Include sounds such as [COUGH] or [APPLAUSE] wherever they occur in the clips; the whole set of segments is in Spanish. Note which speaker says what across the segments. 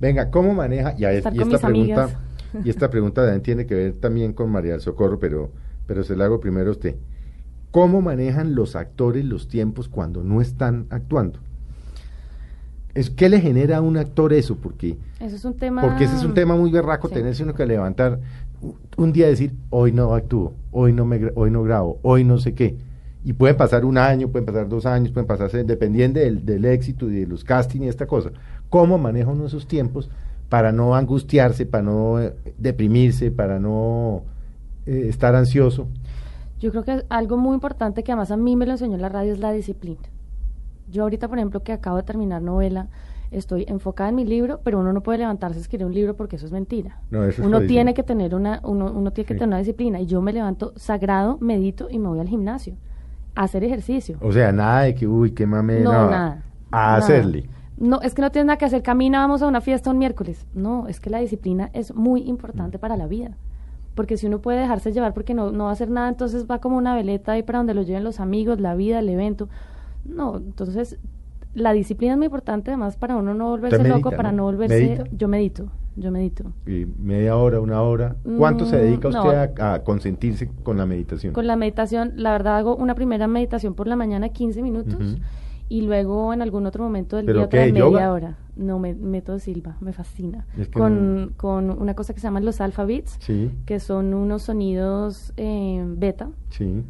Speaker 1: Venga, ¿cómo maneja? Y, a- esta pregunta,
Speaker 2: amigas.
Speaker 1: y esta [LAUGHS] pregunta también tiene que ver también con María del Socorro, pero, pero se la hago primero a usted. ¿Cómo manejan los actores los tiempos cuando no están actuando? Es, ¿Qué le genera a un actor eso? Porque,
Speaker 2: Eso es un tema.
Speaker 1: porque ese es un tema muy berraco,
Speaker 2: Sí.
Speaker 1: tenerse uno que levantar un día decir, hoy no actúo, hoy no, me, hoy no grabo, hoy no sé qué. Y pueden pasar un año, pueden pasar dos años, pueden pasarse, dependiendo del, del éxito y de los castings y esta cosa. ¿Cómo maneja uno esos tiempos para no angustiarse, para no eh, deprimirse, para no eh, estar ansioso?
Speaker 2: Yo creo que algo muy importante que además a mí me lo enseñó la radio es la disciplina. Yo ahorita, por ejemplo, que acabo de terminar novela, estoy enfocada en mi libro, pero uno no puede levantarse a escribir un libro porque eso es mentira.
Speaker 1: No, eso es
Speaker 2: uno tiene que tener una, uno, uno tiene que
Speaker 1: Sí.
Speaker 2: tener una disciplina. Y yo me levanto sagrado, medito y me voy al gimnasio a hacer ejercicio.
Speaker 1: O sea, nada de que, uy, qué mame,
Speaker 2: No,
Speaker 1: no,
Speaker 2: nada.
Speaker 1: a
Speaker 2: nada.
Speaker 1: hacerle.
Speaker 2: No, es que no tienes nada que hacer. Camina, vamos a una fiesta un miércoles. No, es que la disciplina es muy importante
Speaker 1: Mm.
Speaker 2: para la vida. Porque si uno puede dejarse llevar porque no, no va a hacer nada, entonces va como una veleta ahí para donde lo lleven los amigos, la vida, el evento. No, entonces la disciplina es muy importante además para uno no volverse
Speaker 1: medita,
Speaker 2: loco, para
Speaker 1: no?
Speaker 2: no volverse...
Speaker 1: ¿Medita?
Speaker 2: Yo medito, yo medito.
Speaker 1: Y media hora, una hora. ¿Cuánto se
Speaker 2: Mm,
Speaker 1: dedica
Speaker 2: no.
Speaker 1: usted a, a consentirse con la meditación?
Speaker 2: Con la meditación, la verdad hago una primera meditación por la mañana 15 minutos. Y luego en algún otro momento del
Speaker 1: ¿Pero
Speaker 2: día otra media
Speaker 1: yoga?
Speaker 2: hora. No, me, método Silva, me fascina.
Speaker 1: Es que
Speaker 2: con,
Speaker 1: no-
Speaker 2: con una cosa que se llaman los alpha beats,
Speaker 1: Sí,
Speaker 2: que son unos sonidos eh, beta
Speaker 1: sí.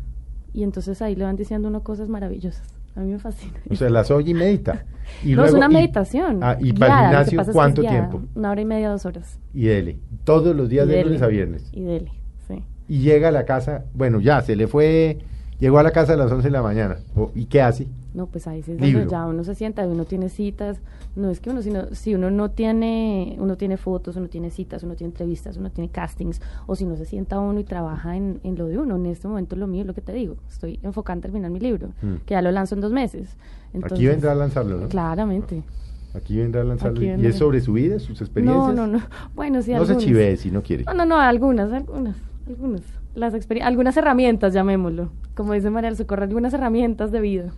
Speaker 2: y entonces ahí le van diciendo uno cosas maravillosas. A mí me fascina.
Speaker 1: O sea, las oye y medita. [LAUGHS] Y
Speaker 2: no, es una
Speaker 1: y-
Speaker 2: meditación.
Speaker 1: Ah, ¿Y
Speaker 2: guiada,
Speaker 1: para el gimnasio
Speaker 2: es que
Speaker 1: cuánto tiempo?
Speaker 2: Una hora y media, dos horas.
Speaker 1: Y dele. Todos los días
Speaker 2: Y
Speaker 1: de
Speaker 2: dele,
Speaker 1: lunes a viernes.
Speaker 2: Y dele, sí.
Speaker 1: Y llega a la casa, bueno, ya, se le fue, llegó a la casa a las 11 de la mañana. O- ¿Y qué hace?
Speaker 2: No, pues ahí sí es donde ya uno se sienta, uno tiene citas. No es que uno, sino, si uno no tiene, uno tiene fotos, uno tiene citas, uno tiene entrevistas, uno tiene castings, o si no se sienta uno y trabaja en, en lo de uno. En este momento lo mío es lo que te digo. Estoy enfocada en terminar mi libro,
Speaker 1: Mm.
Speaker 2: que ya lo lanzo en dos meses. Entonces,
Speaker 1: Aquí vendrá a lanzarlo, ¿no?
Speaker 2: Claramente.
Speaker 1: Aquí vendrá a lanzarlo. ¿Y es sobre su vida, sus experiencias?
Speaker 2: No, no, no. Bueno, sí,
Speaker 1: No se
Speaker 2: algunas.
Speaker 1: chivee si no quiere.
Speaker 2: No, no, no, algunas, algunas, algunas. Las algunas herramientas, llamémoslo. Como dice María del Socorro, algunas herramientas de vida.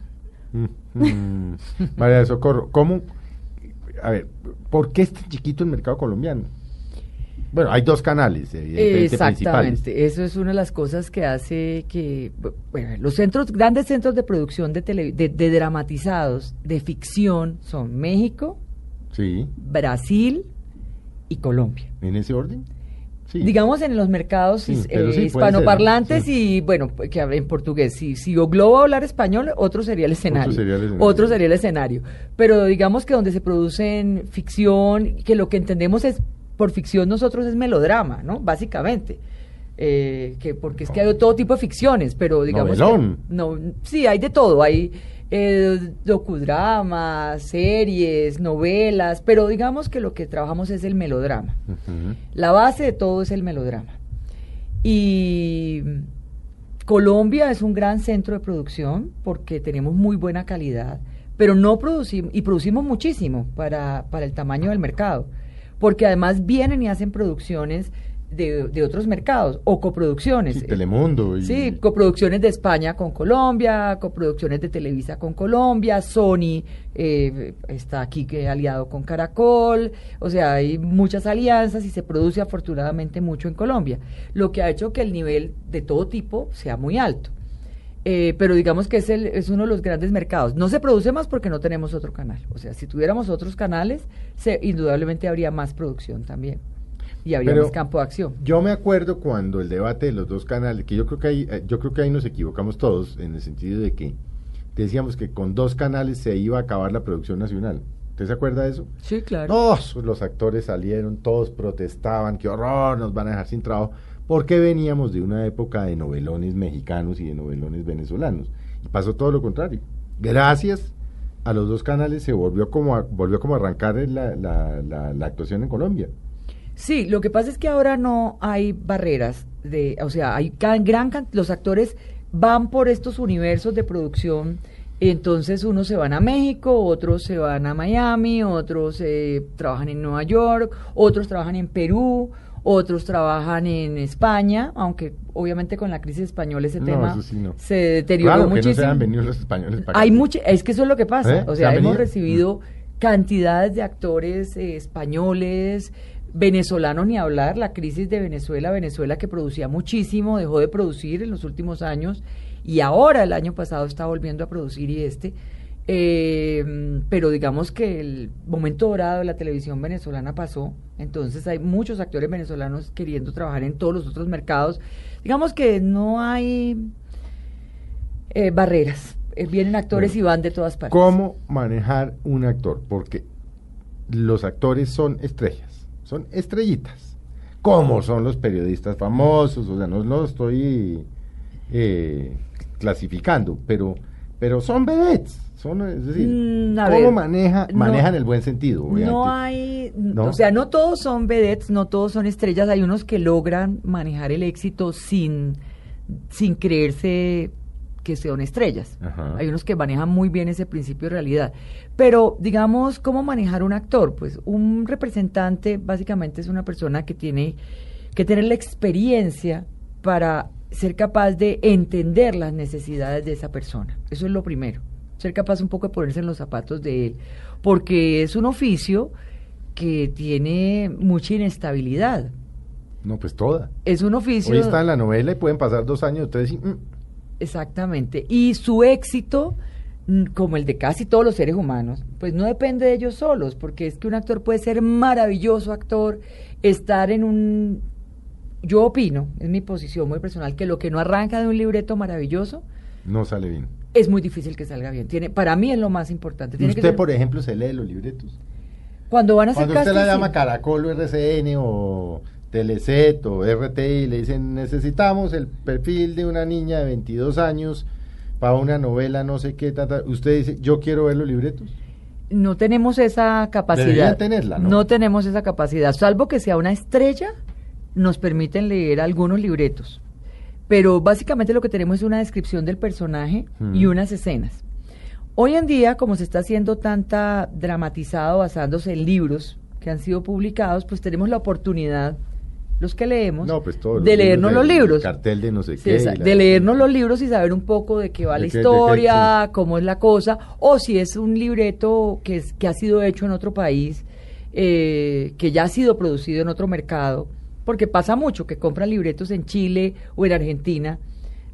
Speaker 1: Mm. [LAUGHS] María del Socorro, ¿cómo? A ver, ¿por qué es tan chiquito el mercado colombiano? Bueno, hay dos canales.
Speaker 3: Exactamente, eso es una de las cosas que hace que bueno, los centros, grandes centros de producción de, tele- de, de dramatizados, de ficción, son México,
Speaker 1: Sí,
Speaker 3: Brasil y Colombia.
Speaker 1: en ese orden. Sí.
Speaker 3: Digamos en los mercados
Speaker 1: Sí,
Speaker 3: eh,
Speaker 1: sí,
Speaker 3: hispanoparlantes
Speaker 1: ser,
Speaker 3: y bueno, que hablen portugués. Si, si o Globo va a hablar español, otro sería el escenario.
Speaker 1: sería el escenario.
Speaker 3: Otro sería el escenario. Pero digamos que donde se producen ficción, que lo que entendemos es, por ficción nosotros es melodrama, ¿no? Básicamente. Eh, que porque es que hay todo tipo de ficciones, pero digamos que- no, sí, hay de todo, hay eh, docudramas, series, novelas, pero digamos que lo que trabajamos es el melodrama. La base de todo es el melodrama. Y Colombia es un gran centro de producción porque tenemos muy buena calidad, pero no producimos, y producimos muchísimo para, para el tamaño del mercado, porque además vienen y hacen producciones de, de otros mercados o coproducciones.
Speaker 1: Sí, Telemundo. Y...
Speaker 3: Sí, coproducciones de España con Colombia, coproducciones de Televisa con Colombia, Sony eh, está aquí que aliado con Caracol, o sea, hay muchas alianzas y se produce afortunadamente mucho en Colombia, lo que ha hecho que el nivel de todo tipo sea muy alto. Eh, pero digamos que es, el, es uno de los grandes mercados. No se produce más porque no tenemos otro canal. O sea, si tuviéramos otros canales, se, indudablemente habría más producción también. Y habría
Speaker 1: Pero
Speaker 3: más campo de acción.
Speaker 1: Yo me acuerdo cuando el debate de los dos canales, que yo creo que ahí, eh, yo creo que ahí nos equivocamos todos, en el sentido de que decíamos que con dos canales se iba a acabar la producción nacional. ¿Usted se acuerda de eso?
Speaker 3: Sí, claro.
Speaker 1: Todos los actores salieron, todos protestaban, qué horror, nos van a dejar sin trabajo, porque veníamos de una época de novelones mexicanos y de novelones venezolanos. Y pasó todo lo contrario. Gracias a los dos canales se volvió como a, volvió como a arrancar la, la, la, la actuación en Colombia.
Speaker 3: Sí, lo que pasa es que ahora no hay barreras de, o sea, hay gran can- los actores van por estos universos de producción, entonces unos se van a México, otros se van a Miami, otros eh, trabajan en Nueva York, otros trabajan en Perú, otros trabajan en España, aunque obviamente con la crisis española ese
Speaker 1: No,
Speaker 3: tema
Speaker 1: sí no.
Speaker 3: se deterioró
Speaker 1: Claro que no
Speaker 3: muchísimo.
Speaker 1: se han venido los españoles para
Speaker 3: Hay mucho, es que eso es lo que pasa.
Speaker 1: ¿Eh?
Speaker 3: O
Speaker 1: ¿Se
Speaker 3: sea, hemos
Speaker 1: venido?
Speaker 3: recibido cantidades de actores eh, españoles, venezolanos ni hablar. La crisis de Venezuela, Venezuela que producía muchísimo, dejó de producir en los últimos años y ahora el año pasado está volviendo a producir y este. Eh, pero digamos que el momento dorado de la televisión venezolana pasó, entonces hay muchos actores venezolanos queriendo trabajar en todos los otros mercados. Digamos que no hay eh, barreras. Eh, vienen actores
Speaker 1: Bueno,
Speaker 3: y van de todas partes.
Speaker 1: ¿Cómo manejar un actor? Porque los actores son estrellas, son estrellitas. ¿Cómo son los periodistas famosos? O sea, no lo estoy eh, clasificando, pero, pero son vedettes. Son, es decir,
Speaker 3: Mm,
Speaker 1: ¿cómo
Speaker 3: ver,
Speaker 1: maneja,
Speaker 3: no-
Speaker 1: manejan el buen sentido? obviamente?
Speaker 3: No hay,
Speaker 1: ¿No?
Speaker 3: o sea, no todos son vedettes, no todos son estrellas, hay unos que logran manejar el éxito sin, sin creerse que son estrellas.
Speaker 1: Ajá.
Speaker 3: Hay unos que manejan muy bien ese principio de realidad. Pero, digamos, ¿cómo manejar un actor? Pues un representante básicamente es una persona que tiene que tener la experiencia para ser capaz de entender las necesidades de esa persona. Eso es lo primero. Ser capaz un poco de ponerse en los zapatos de él. Porque es un oficio que tiene mucha inestabilidad.
Speaker 1: No, pues toda.
Speaker 3: Es un oficio...
Speaker 1: Hoy está en la novela y pueden pasar dos años, ustedes y, mm,
Speaker 3: Exactamente. Y su éxito, mm, como el de casi todos los seres humanos, pues no depende de ellos solos, porque es que un actor puede ser maravilloso actor, estar en un... Yo opino, es mi posición muy personal, que lo que no arranca de un libreto maravilloso
Speaker 1: no sale bien.
Speaker 3: es muy difícil que salga bien. Tiene, para mí es lo más importante. Tiene que
Speaker 1: Usted,
Speaker 3: ser-
Speaker 1: por ejemplo, se lee los libretos.
Speaker 3: cuando van a hacer
Speaker 1: Cuando usted la llama. Caracol o RCN o Teleset o RTI, le dicen necesitamos el perfil de una niña de 22 años para una novela, no sé qué, ta, ta". usted dice, yo quiero ver los libretos.
Speaker 3: no tenemos esa capacidad.
Speaker 1: Deberían tenerla, ¿no?
Speaker 3: tenemos esa capacidad, salvo que sea una estrella, nos permiten leer algunos libretos. Pero básicamente lo que tenemos es una descripción del personaje
Speaker 1: Mm.
Speaker 3: y unas escenas. Hoy en día, como se está haciendo tanta dramatizado basándose en libros que han sido publicados, pues tenemos la oportunidad, los que leemos,
Speaker 1: No, pues todos
Speaker 3: de leernos los libros.
Speaker 1: cartel de no sé
Speaker 3: Sí,
Speaker 1: qué,
Speaker 3: esa- de leernos los libros y saber un poco de qué va
Speaker 1: De
Speaker 3: la
Speaker 1: qué- de qué-
Speaker 3: historia, cómo es la cosa, o si es un libreto que, es, que ha sido hecho en otro país, eh, que ya ha sido producido en otro mercado, porque pasa mucho que compran libretos en Chile o en Argentina,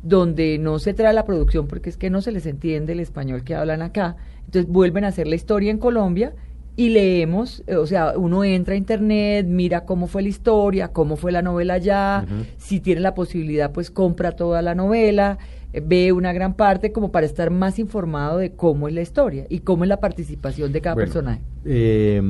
Speaker 3: donde no se trae la producción porque es que no se les entiende el español que hablan acá, entonces vuelven a hacer la historia en Colombia y leemos, eh, o sea, uno entra a internet, mira cómo fue la historia, cómo fue la novela
Speaker 1: Ujú.
Speaker 3: si tiene la posibilidad, pues compra toda la novela, eh, ve una gran parte como para estar más informado de cómo es la historia y cómo es la participación de cada
Speaker 1: Bueno,
Speaker 3: personaje.
Speaker 1: eh,